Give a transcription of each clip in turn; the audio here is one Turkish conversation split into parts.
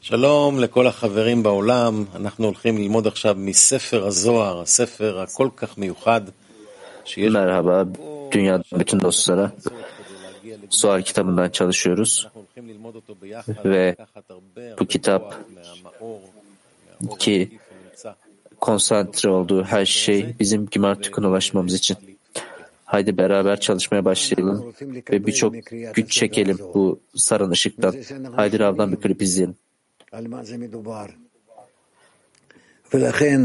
שלום לכל החברים בעולם, אנחנו הולכים ללמוד עכשיו מספר הזוהר, הספר הכל כך מיוחד שיש Merhaba dünyada bütün dostlara. Sual kitabından çalışıyoruz אנחנו הולכים ללמוד אותו ביחד, ve לקחת הרבה bu kitap מהמאור, ki שנמצא. konsantre olduğu her şey bizim Gimartik'un ulaşmamız için. Haydi beraber çalışmaya başlayalım ve birçok güç çekelim bu sarın ışıktan. Haydi Rav'dan bir klip izleyelim. על מה זה מדובר. ולכן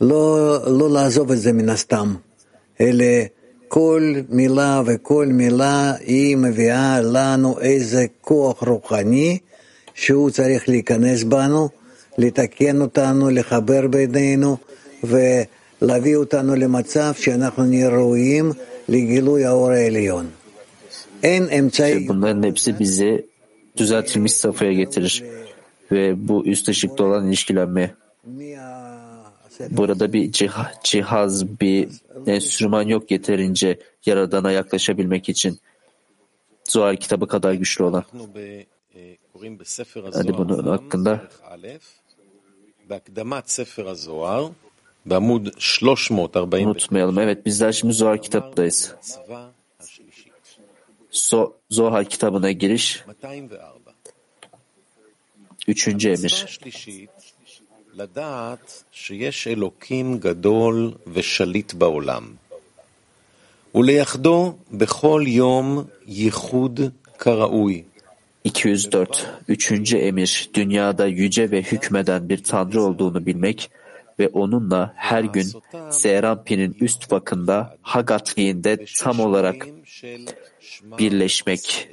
לא, לא לעזוב את זה מן הסתם, אלא כל מילה וכל מילה היא מביאה לנו איזה כוח רוחני שהוא צריך להיכנס בנו, לתקן אותנו, לחבר בינינו ולהביא אותנו למצב שאנחנו נהיה ראויים לגילוי האור העליון. אין אמצעי... ve bu üst ışıkta olan ilişkilenme. Burada bir cihaz, bir enstrüman yok yeterince Yaradan'a yaklaşabilmek için. Zohar kitabı kadar güçlü olan. Hadi bunun hakkında. Unutmayalım. Evet bizler şimdi Zohar kitaptayız. So, Zohar kitabına giriş üçüncü המצווה emir. השלישית, לדעת שיש אלוקים גדול ושליט בעולם, ולייחדו בכל יום ייחוד כראוי. 204. Üçüncü emir, dünyada yüce ve hükmeden bir tanrı olduğunu bilmek ve onunla her gün Seyranpi'nin üst vakında Hagatliğinde tam olarak של שמע birleşmek.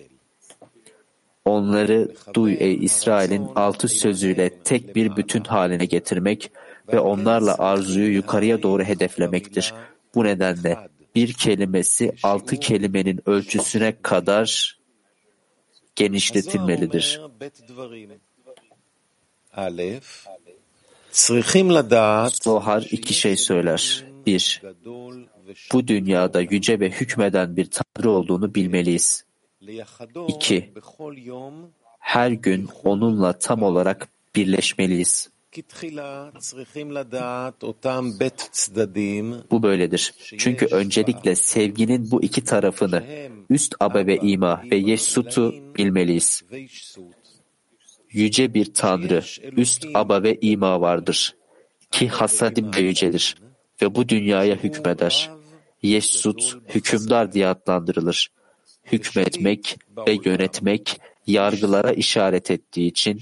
Onları duy ey İsrail'in altı sözüyle tek bir bütün haline getirmek ve onlarla arzuyu yukarıya doğru hedeflemektir. Bu nedenle bir kelimesi altı kelimenin ölçüsüne kadar genişletilmelidir. Zohar iki şey söyler. Bir, bu dünyada yüce ve hükmeden bir Tanrı olduğunu bilmeliyiz. İki, her gün onunla tam olarak birleşmeliyiz. Bu böyledir. Çünkü öncelikle sevginin bu iki tarafını üst ababe ima ve yeşsutu bilmeliyiz. Yüce bir Tanrı, üst ababe ima vardır ki hasadim de yücedir ve bu dünyaya hükmeder. Yeşsut, hükümdar diye adlandırılır Hükmetmek ve yönetmek yargılara işaret ettiği için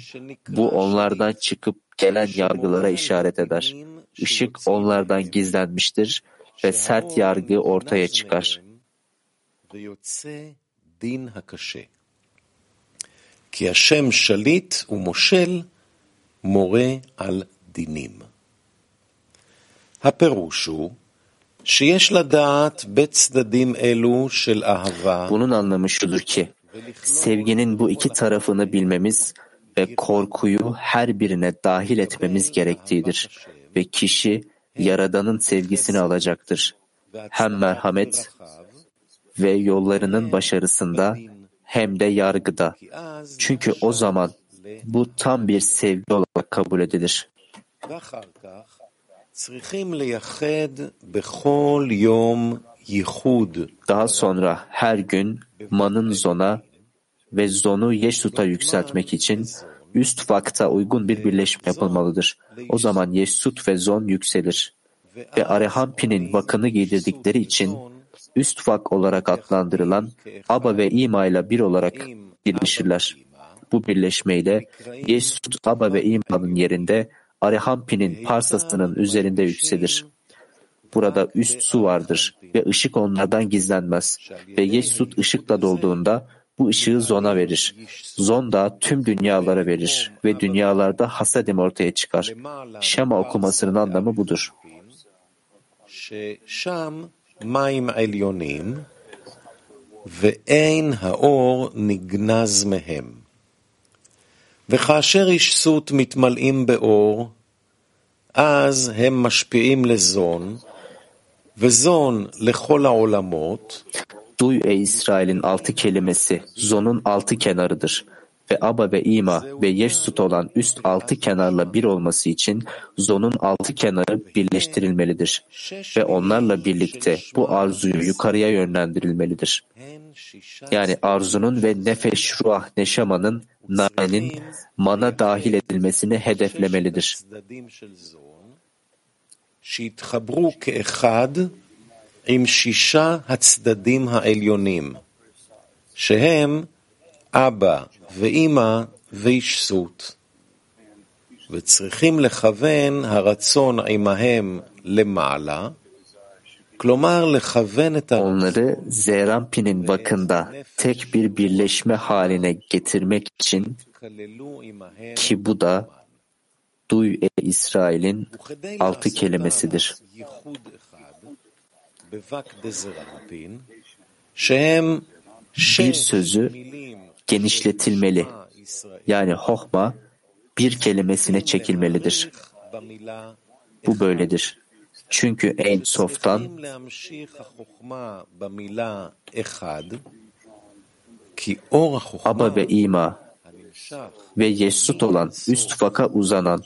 bu onlardan çıkıp gelen yargılara işaret eder. Işık onlardan gizlenmiştir ve sert yargı ortaya çıkar. ויוצא דין הקשה. כי השם שליט ומושל מורה על דינים. הפירוש הוא bunun anlamı şudur ki, sevginin bu iki tarafını bilmemiz ve korkuyu her birine dahil etmemiz gerektiğidir ve kişi Yaradan'ın sevgisini alacaktır. Hem merhamet ve yollarının başarısında hem de yargıda. Çünkü o zaman bu tam bir sevgi olarak kabul edilir. Daha sonra her gün manın zona ve zonu Yeşut'a yükseltmek için üst vakta uygun bir birleşme yapılmalıdır. O zaman Yeşut ve zon yükselir. Ve Arehampi'nin vakını giydirdikleri için üst vak olarak adlandırılan Aba ve İma ile bir olarak birleşirler. Bu birleşmeyle Yeşut Aba ve İma'nın yerinde Arehampi'nin parsasının üzerinde yükselir. Burada üst su vardır ve ışık onlardan gizlenmez. Ve Yesut ışıkla dolduğunda bu ışığı Zon'a verir. Zon da tüm dünyalara verir ve dünyalarda hasadim ortaya çıkar. Şema okumasının anlamı budur. ששם מים עליונים ואין האור נגנז מהם. וכאשר ישסות מתמלאים באור, אז הם משפיעים לזון, וזון לכל העולמות, Duy ey İsrail'in altı kelimesi, Zon'un altı kenarıdır. ve Aba ve İma ve Yeşsut olan üst altı kenarla bir olması için zonun altı kenarı birleştirilmelidir ve onlarla birlikte bu arzuyu yukarıya yönlendirilmelidir. Yani arzunun ve nefeş ruah neşamanın nanenin mana dahil edilmesini hedeflemelidir. שהתחברו כאחד עם שישה הצדדים העליונים, שהם אבא ואימא ואישסות, וצריכים לכוון הרצון עמהם למעלה, Onları Zerampin'in vakında tek bir birleşme haline getirmek için ki bu da Duy e İsrail'in altı kelimesidir. Bir sözü genişletilmeli. Yani hohma bir kelimesine çekilmelidir. Bu böyledir. Çünkü en softan Aba ve İma ve Yesut olan üst faka uzanan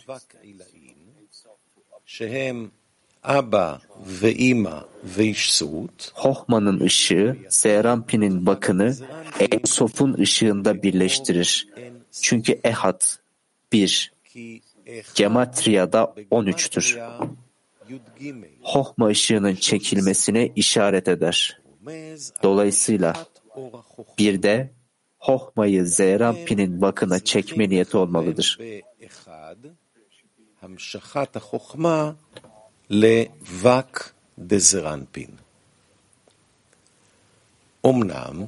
Hohman'ın ışığı Serampin'in bakını En Sof'un ışığında birleştirir. Çünkü Ehad bir, Gematriya'da 13'tür. Hohma ışığının çekilmesine işaret eder. Dolayısıyla bir de Hohma'yı Zerampin'in bakına çekme niyeti olmalıdır. לבק דזרנפין. אמנם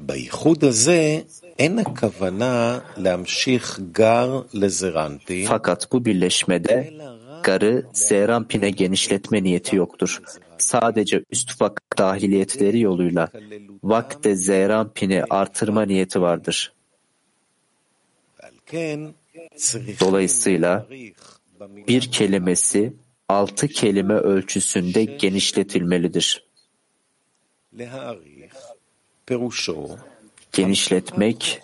בייחוד הזה אין הכוונה להמשיך גר לזרנפין, Fakat bu birleşmede garı Zerampin'e genişletme niyeti yoktur. Sadece üst vak dahiliyetleri yoluyla vakte Zerampin'i artırma niyeti vardır. Dolayısıyla bir kelimesi altı kelime ölçüsünde genişletilmelidir. Genişletmek,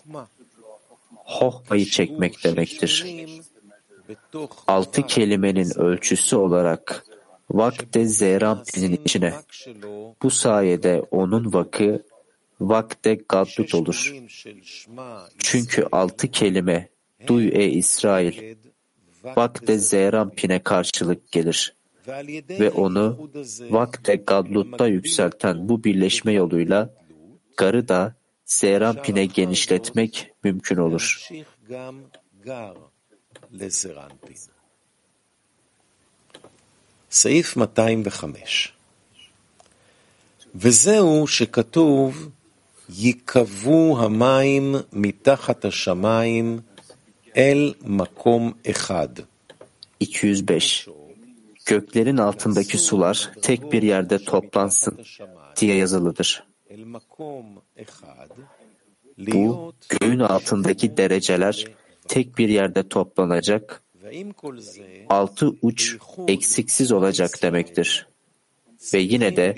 hohmayı çekmek demektir. Altı kelimenin ölçüsü olarak vakte Zerampin'in içine. Bu sayede onun vakı vakte gadlut olur. Çünkü altı kelime duy e İsrail vakte Zerampin'e karşılık gelir ve onu vakte Gadlut'ta yükselten bu birleşme yoluyla garı da Zerampin'e genişletmek mümkün olur. סעיף 205 וזהו שכתוב ייקבו המים מתחת השמיים El makom ehad. 205. Göklerin altındaki sular tek bir yerde toplansın diye yazılıdır. Bu göğün altındaki dereceler tek bir yerde toplanacak, altı uç eksiksiz olacak demektir. Ve yine de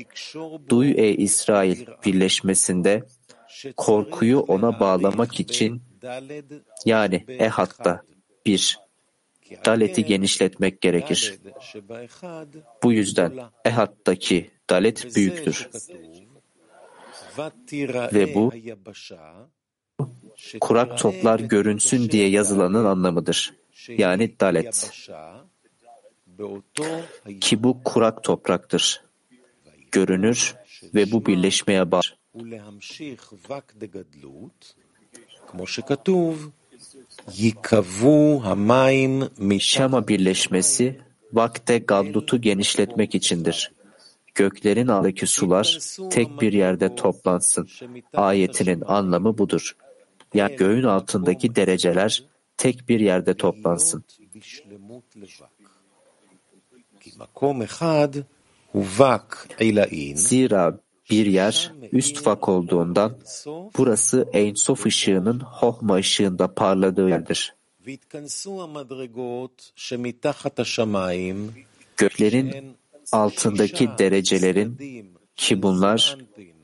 Duy e İsrail birleşmesinde korkuyu ona bağlamak için yani Ehad'da bir, Dalet'i genişletmek gerekir. Bu yüzden Ehad'daki Dalet büyüktür. Ve bu kurak toplar görünsün diye yazılanın anlamıdır. Yani Dalet. Ki bu kurak topraktır. Görünür ve bu birleşmeye bağlı. Şama birleşmesi vakte Gadlut'u genişletmek içindir. Göklerin altındaki sular tek bir yerde toplansın. Ayetinin anlamı budur. Yani göğün altındaki dereceler tek bir yerde toplansın. Zira bir yer üst vak olduğundan burası Ein Sof ışığının Hohma ışığında parladığı yerdir. Göklerin altındaki derecelerin ki bunlar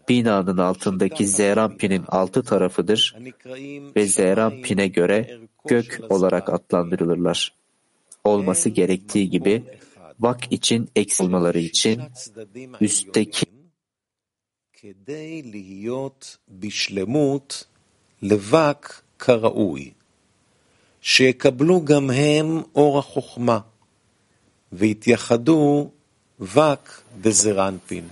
binanın altındaki Zerampin'in altı tarafıdır ve Zerampin'e göre gök olarak adlandırılırlar. Olması gerektiği gibi vak için eksi olmaları için üstteki כדי להיות בשלמות לבק כראוי, שיקבלו גם הם אור החוכמה, ויתייחדו וק דזרנפין.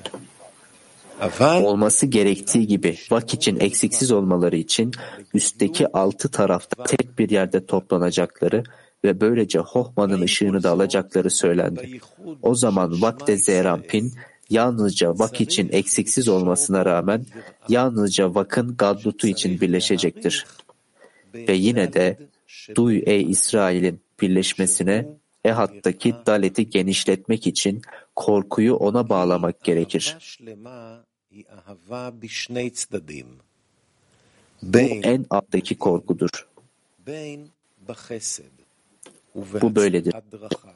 olması gerektiği gibi vak için eksiksiz olmaları için üstteki altı tarafta tek bir yerde toplanacakları ve böylece Hohman'ın ışığını da alacakları söylendi. O zaman Vakte Zerampin yalnızca vak için eksiksiz olmasına rağmen yalnızca vakın gadlutu için birleşecektir. Ve yine de duy ey İsrail'in birleşmesine Ehat'taki daleti genişletmek için korkuyu ona bağlamak gerekir. שלמה היא אהבה בשני צדדים. Bu בין, en alttaki korkudur. בין בחסד Bu böyledir. ובהצלת דרכיו.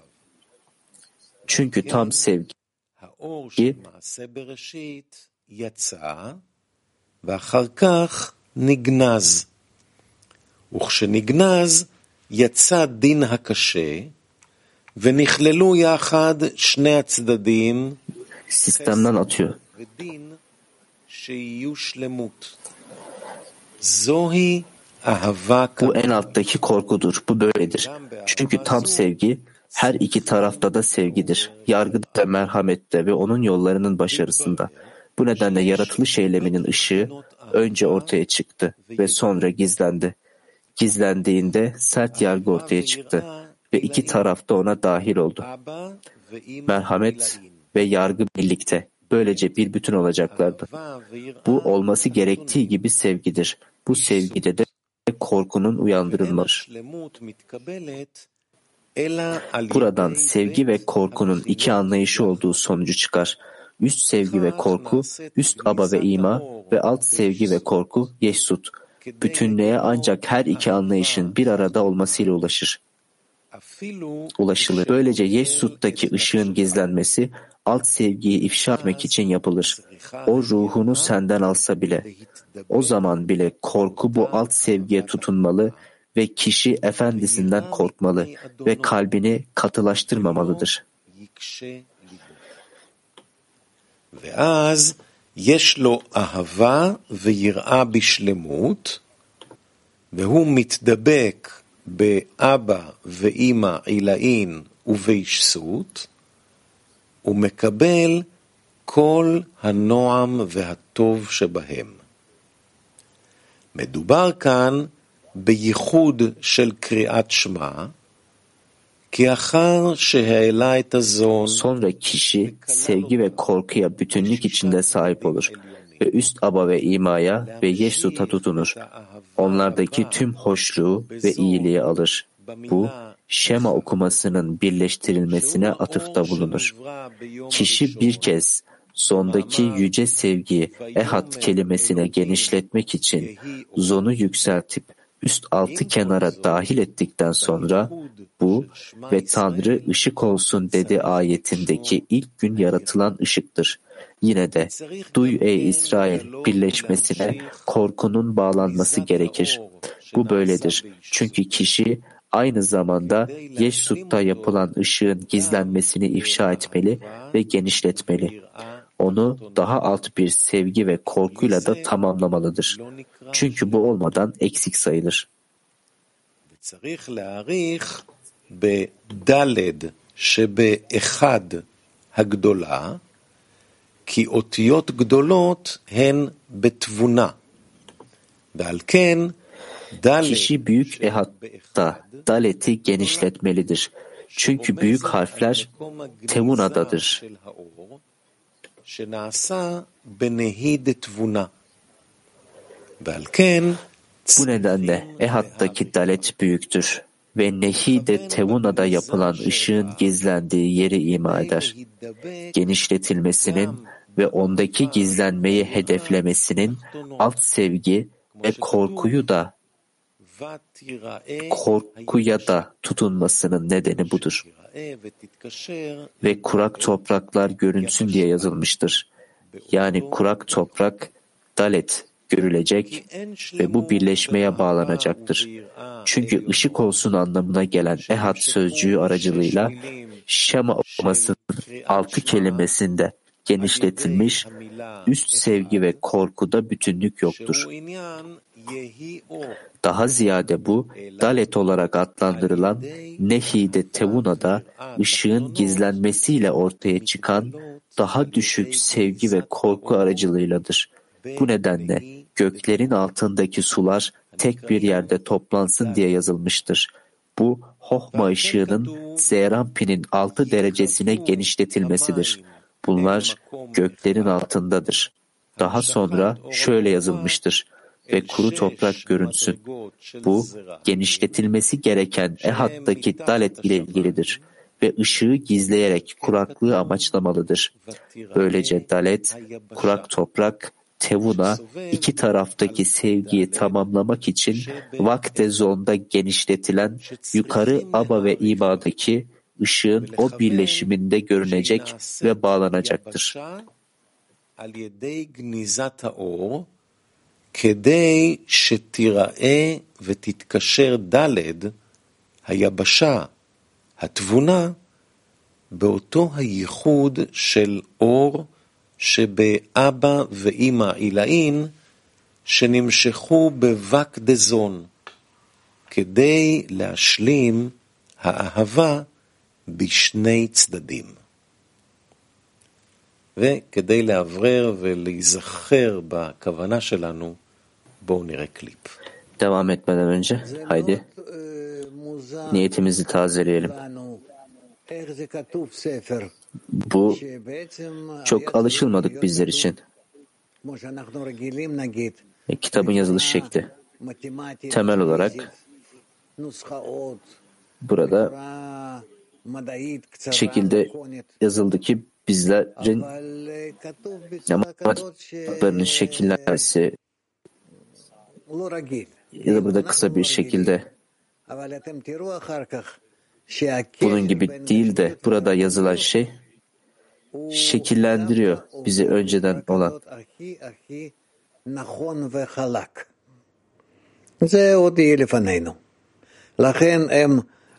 Çünkü tam sevgi האור של מעשה בראשית יצא, ואחר כך נגנז. וכשנגנז, יצא דין הקשה, ונכללו יחד שני הצדדים, sistemden atıyor. ודין bu en alttaki korkudur. Bu böyledir. Çünkü tam sevgi her iki tarafta da sevgidir. Yargıda, merhamette ve onun yollarının başarısında. Bu nedenle yaratılış eyleminin ışığı önce ortaya çıktı ve sonra gizlendi. Gizlendiğinde sert yargı ortaya çıktı ve iki taraf da ona dahil oldu. Merhamet ve yargı birlikte böylece bir bütün olacaklardı. Bu olması gerektiği gibi sevgidir. Bu sevgide de korkunun uyandırılmalıdır. Buradan sevgi ve korkunun iki anlayışı olduğu sonucu çıkar. Üst sevgi ve korku, üst aba ve ima ve alt sevgi ve korku, yeşsut. Bütünlüğe ancak her iki anlayışın bir arada olmasıyla ulaşır. Ulaşılır. Böylece yeşsuttaki ışığın gizlenmesi alt sevgiyi ifşa etmek için yapılır. O ruhunu senden alsa bile. O zaman bile korku bu alt sevgiye tutunmalı ve kişi efendisinden korkmalı ve kalbini katılaştırmamalıdır. יקשה ליבו. ואז יש לו אהבה ויראה בשלמות, והוא מתדבק באבא ואימא עילאין ובישסות, ומקבל כל הנועם והטוב שבהם. מדובר כאן בייחוד של קריאת שמע, כי אחר שהעלה את הזון Sonra kişi sevgi ve korkuya bütünlük içinde sahip olur ve üst aba ve imaya ve Yesut'a tutunur. Onlardaki tüm hoşluğu ve iyiliği alır. Bu Şema okumasının birleştirilmesine atıfta bulunur. Kişi bir kez sondaki yüce sevgiyi ehad kelimesine genişletmek için zonu yükseltip üst altı kenara dahil ettikten sonra bu ve Tanrı ışık olsun dedi ayetindeki ilk gün yaratılan ışıktır. Yine de duy ey İsrail birleşmesine korkunun bağlanması gerekir. Bu böyledir. Çünkü kişi aynı zamanda Yeşsut'ta yapılan ışığın gizlenmesini ifşa etmeli ve genişletmeli. Onu daha alt bir sevgi ve korkuyla da tamamlamalıdır. Çünkü bu olmadan eksik sayılır. צריך להעריך בדלת שבאחד הגדולה, כי אותיות גדולות הן בתבונה. ועל כן דלת Kişi büyük ehatta daleti genişletmelidir. Çünkü büyük harfler tevunadadır. Bu nedenle Ehat'taki dalet büyüktür ve nehi de Tevuna'da yapılan ışığın gizlendiği yeri ima eder. Genişletilmesinin ve ondaki gizlenmeyi hedeflemesinin alt sevgi ve korkuyu da korkuya da tutunmasının nedeni budur. Ve kurak topraklar görünsün diye yazılmıştır. yani kurak toprak, dalet görülecek ve bu birleşmeye bağlanacaktır. Çünkü ışık olsun anlamına gelen ehad sözcüğü aracılığıyla Şema okumasının altı kelimesinde genişletilmiş, üst sevgi ve korkuda bütünlük yoktur. Daha ziyade bu, dalet olarak adlandırılan Nehi'de Tevuna'da ışığın gizlenmesiyle ortaya çıkan daha düşük sevgi ve korku aracılığıyladır. Bu nedenle göklerin altındaki sular tek bir yerde toplansın diye yazılmıştır. Bu, Hohma ışığının Zerampin'in altı derecesine genişletilmesidir. Bunlar göklerin altındadır. Daha sonra şöyle yazılmıştır ve kuru toprak görünsün. Bu, genişletilmesi gereken Ehad'daki dalet ile ilgilidir ve ışığı gizleyerek kuraklığı amaçlamalıdır. Böylece dalet, kurak toprak, tevuna iki taraftaki sevgiyi tamamlamak için vakte zonda genişletilen yukarı aba ve ibadaki ışığın o birleşiminde görünecek ve bağlanacaktır. כדי שתיראה ותתקשר ד' היבשה, התבונה, באותו הייחוד של אור שבאבא ואימא עילאין שנמשכו בבק דזון, כדי להשלים האהבה בשני צדדים. וכדי לאוורר ולהיזכר בכוונה שלנו. Devam etmeden önce haydi niyetimizi tazeleyelim. Bu çok alışılmadık bizler için. E, kitabın yazılış şekli. Temel olarak burada şekilde yazıldı ki bizlerin matematiklerinin şekillenmesi ya da burada kısa bir şekilde bunun gibi değil de burada yazılan şey şekillendiriyor bizi önceden olan.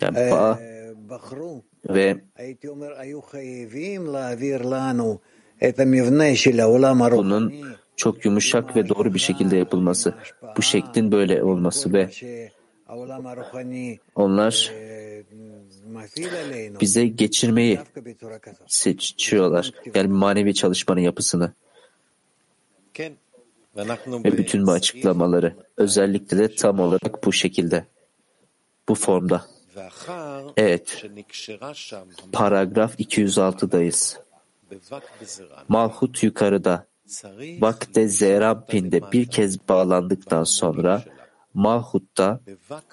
Yani bağ ve bunun çok yumuşak ve doğru bir şekilde yapılması, bu şeklin böyle olması ve onlar bize geçirmeyi seçiyorlar. Yani manevi çalışmanın yapısını ve bütün bu açıklamaları özellikle de tam olarak bu şekilde, bu formda. Evet, paragraf 206'dayız. Malhut yukarıda, Vakte Zerampin'de bir kez bağlandıktan sonra Malhut'ta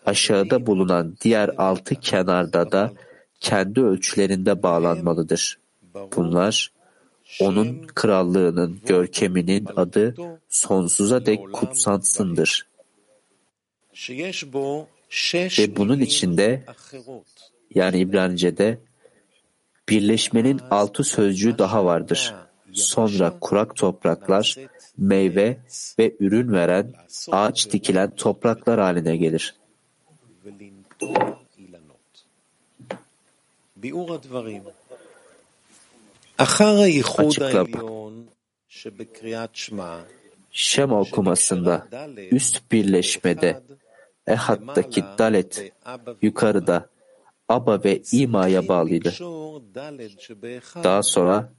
aşağıda bulunan diğer altı kenarda da kendi ölçülerinde bağlanmalıdır. Bunlar onun krallığının görkeminin adı sonsuza dek kutsansındır. Ve bunun içinde yani İbranice'de birleşmenin altı sözcüğü daha vardır. Sonra kurak topraklar, meyve ve ürün veren, ağaç dikilen topraklar haline gelir. Açıklama. Şema okumasında üst birleşmede Ehad'daki dalet yukarıda Aba ve İma'ya bağlıydı. Daha sonra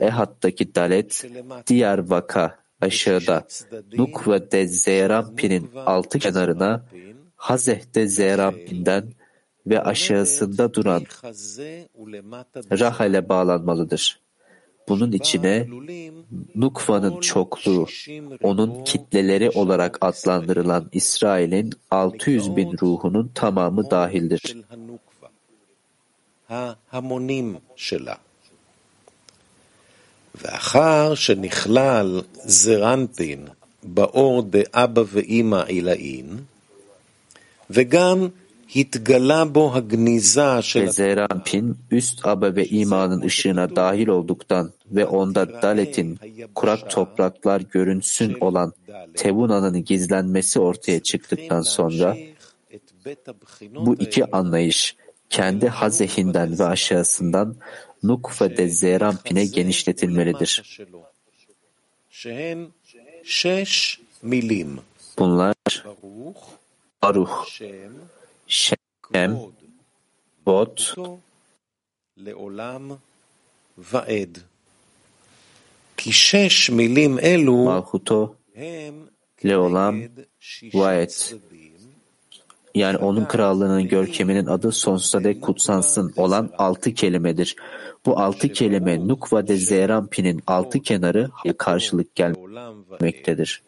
Ehad'daki dalet diğer vaka aşağıda Nuk ve de Zeyrampin'in altı kenarına Hazeh'te Zeyrampin'den ve aşağısında duran Rahal'e bağlanmalıdır. Bunun içine Nukva'nın çokluğu, onun kitleleri olarak adlandırılan İsrail'in 600 bin ruhunun tamamı dahildir. ואחר שנכלל זרנפין באור דאבא ואימא עילאין, וגם התגלה בו הגניזה של Ve Zerampin üst aba ve imanın ışığına dahil olduktan ve onda Dalet'in kurak topraklar görünsün olan Tevuna'nın gizlenmesi ortaya çıktıktan sonra bu iki anlayış kendi hazehinden ve aşağısından Nukfa'de Zerampin'e genişletilmelidir. Bunlar Baruch, Şem, Bot, Malhuto, Leolam, Vaed yani onun krallığının görkeminin adı sonsuza dek kutsansın olan altı kelimedir. Bu altı kelime Nukva de Zerampin'in altı kenarı karşılık לעולם ועד. gelmektedir.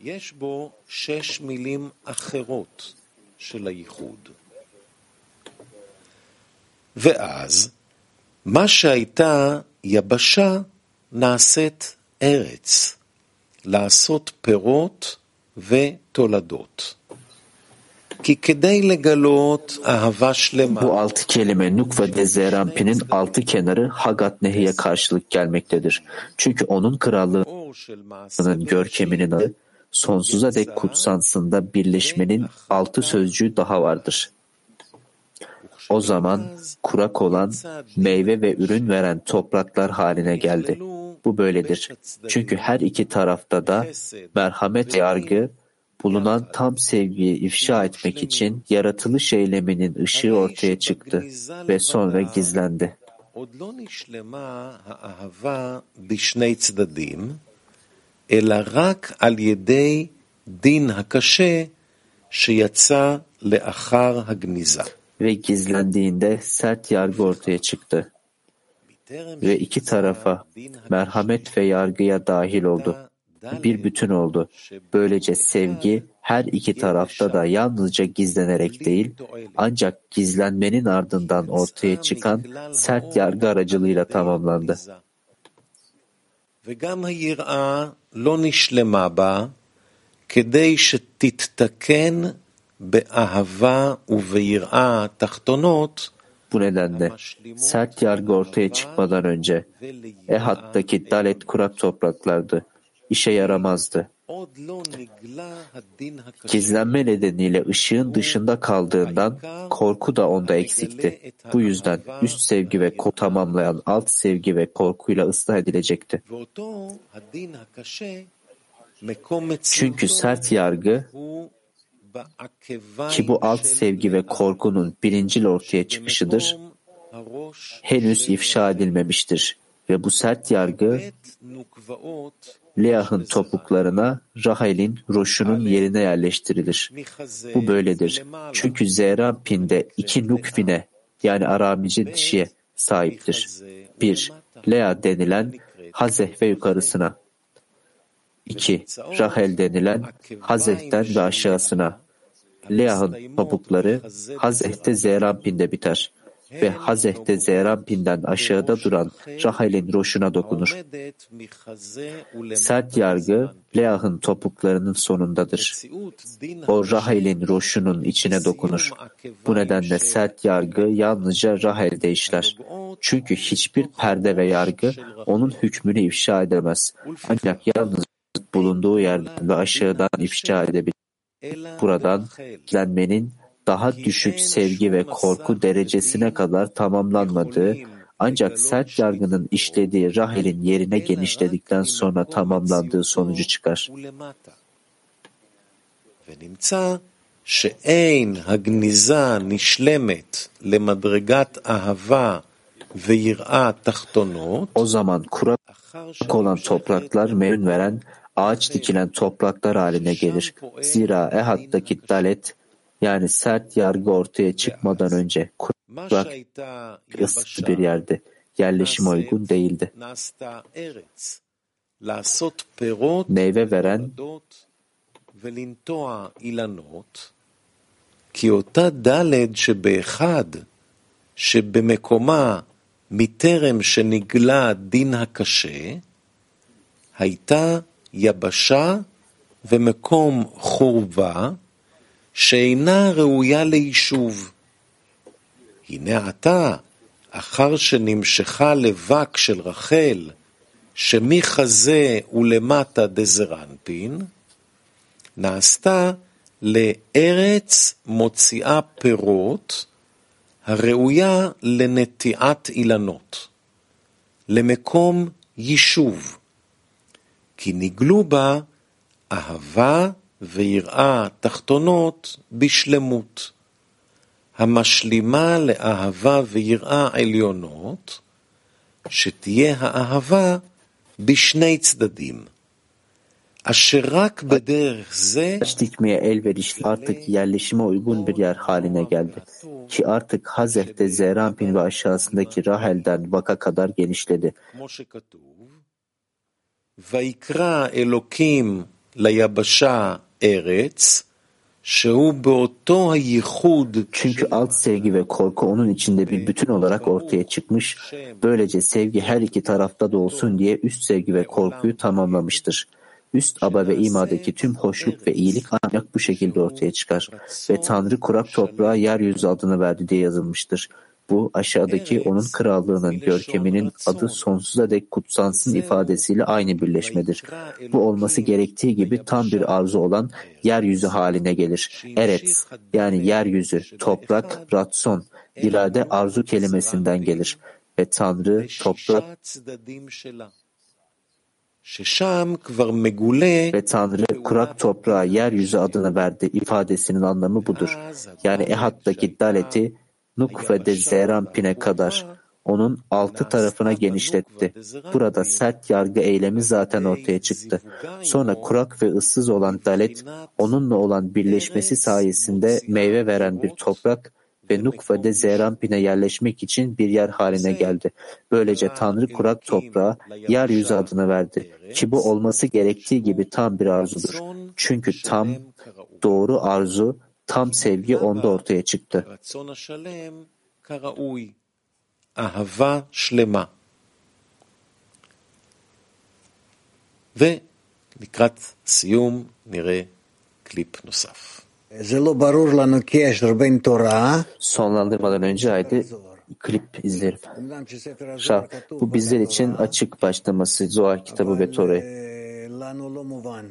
יש בו שש מילים אחרות של הייחוד. ואז, מה שהייתה יבשה נעשית ארץ, לעשות פירות ותולדות. Bu altı kelime Nuk ve Dezerampi'nin altı kenarı Hagat Nehi'ye karşılık gelmektedir. Çünkü onun krallığının görkeminin adı sonsuza dek kutsansında birleşmenin altı sözcüğü daha vardır. O zaman kurak olan, meyve ve ürün veren topraklar haline geldi. Bu böyledir. Çünkü her iki tarafta da merhamet yargı bulunan tam sevgiyi ifşa etmek için yaratılış eyleminin ışığı ortaya çıktı ve sonra gizlendi. עוד לא נשלמה האהבה בשני צדדים, אלא רק על ידי דין הקשה שיצא לאחר הגניזה. Ve gizlendiğinde sert yargı ortaya çıktı ve iki tarafa merhamet ve yargıya dahil oldu. Bir bütün oldu. Böylece sevgi her iki tarafta da yalnızca gizlenerek değil, ancak gizlenmenin ardından ortaya çıkan sert yargı aracılığıyla tamamlandı. וגם היראה לא נשלמה בה כדי שתתתקן באהבה וביראה תחתונות Bu nedenle sert yargı ortaya çıkmadan önce Ehat'taki dalet kurak topraklardı. işe yaramazdı. Gizlenme nedeniyle ışığın dışında kaldığından korku da onda eksikti. Bu yüzden üst sevgi ve korku tamamlayan alt sevgi ve korkuyla ıslah edilecekti. Çünkü sert yargı ki bu alt sevgi ve korkunun birincil ortaya çıkışıdır, henüz ifşa edilmemiştir. Ve bu sert yargı Leah'ın topuklarına, Rahel'in roşunun yerine yerleştirilir. Bu böyledir. Çünkü Zeranpin'de iki nukbine yani aramici dişiye sahiptir. Bir, Lea denilen Hazeh ve yukarısına. İki, Rahel denilen Hazeh'ten ve aşağısına. Leah'ın topukları Hazeh'te Zeranpin'de biter ve Hazeh'te Zerampin'den aşağıda duran Rahel'in roşuna dokunur. Sert yargı Leah'ın topuklarının sonundadır. O Rahel'in roşunun içine dokunur. Bu nedenle sert yargı yalnızca Rahel'de işler. Çünkü hiçbir perde ve yargı onun hükmünü ifşa edemez. Ancak yalnız bulunduğu yerden ve aşağıdan ifşa edebilir. Buradan dilenmenin daha düşük sevgi ve korku derecesine kadar tamamlanmadığı ancak sert yargının işlediği Rahel'in yerine genişledikten sonra tamamlandığı sonucu çıkar. ולמטה. ונמצא שאין הגניזה נשלמת למדרגת אהבה ויראה תחתונות, O zaman kurak אחר olan topraklar meyun veren, ağaç dikilen topraklar haline gelir. Zira Ehad'daki dalet yani sert yargı ortaya çıkmadan önce מה kurak שהייתה ıssız bir yerdi. Yerleşime uygun değildi. נעשתה ארץ, לעשות פירות Meyve veren ולדות ולנטוע אילנות, כי אותה ד' שבאחד, שבמקומה מטרם שנגלה הדין הקשה, הייתה יבשה ומקום חורבה, שאינה ראויה ליישוב. הנה עתה, אחר שנמשכה לבק של רחל, שמחזה ולמטה דזרנפין, נעשתה לארץ מוציאה פירות, הראויה לנטיעת אילנות, למקום יישוב, כי נגלו בה אהבה ויראה תחתונות בשלמות, המשלימה לאהבה ויראה עליונות, שתהיה האהבה בשני צדדים, אשר רק בדרך זה Ağaç dikmeye elverişli artık yerleşime uygun bir yer haline geldi. Ki artık Hazeh'te Zerampin ve aşağısındaki Rahel'den Vak'a kadar genişledi. כמו שכתוב, ויקרא Çünkü alt sevgi ve korku onun içinde bir bütün olarak ortaya çıkmış. Böylece sevgi her iki tarafta da olsun diye üst sevgi ve korkuyu tamamlamıştır. Üst aba ve imadaki tüm hoşluk ve iyilik ancak bu şekilde ortaya çıkar. Ve Tanrı kurak toprağa yeryüzü adını verdi diye yazılmıştır. Bu aşağıdaki onun krallığının görkeminin adı sonsuza dek kutsansın ifadesiyle aynı birleşmedir. Bu olması gerektiği gibi tam bir arzu olan yeryüzü haline gelir. Eret yani yeryüzü, toprak, ratson, irade arzu kelimesinden gelir. Ve Tanrı toprak ve Tanrı kurak toprağa yeryüzü adını verdi. İfadesinin anlamı budur. Yani Ehat'taki daleti Nuk ve de Zerampin'e kadar onun altı tarafına genişletti. Burada sert yargı eylemi zaten ortaya çıktı. Sonra kurak ve ıssız olan dalet onunla olan birleşmesi sayesinde meyve veren bir toprak ve Nuk ve de Zerampin'e yerleşmek için bir yer haline geldi. Böylece Tanrı kurak toprağa yeryüzü adını verdi. Ki bu olması gerektiği gibi tam bir arzudur. Çünkü tam, doğru arzu, tam sevgi onda ortaya çıktı. רצון השלם כראוי. אהבה שלמה. ולקראת סיום נראה קליפ נוסף. זה לא ברור לנו קשר בין תורה, Sonlandırmadan önce haydi klip izleyelim. אומנם שספר Şah, הזוהר כתוב bu bizler için açık başlaması Zohar kitabı ve Tora'yı. אה, לנו לא מובן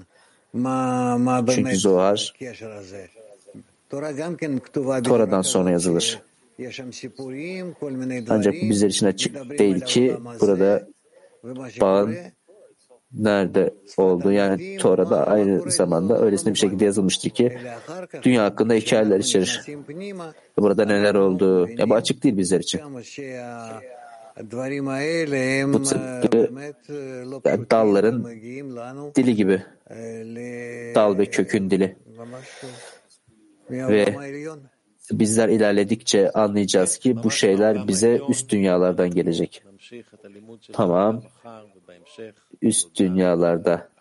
מה, מה Çünkü באמת Zohar Tora'dan sonra yazılır. Ancak bu bizler için açık değil ki burada bağın nerede oldu. Yani Tora'da aynı zamanda öylesine bir şekilde yazılmıştır ki dünya hakkında hikayeler içerir. Burada neler oldu. Ya bu açık değil bizler için. Bu tıpkı yani dalların dili gibi. Dal ve kökün dili. Ve bizler ilerledikçe anlayacağız ki bu şeyler bize üst dünyalardan gelecek. Tamam. Üst dünyalarda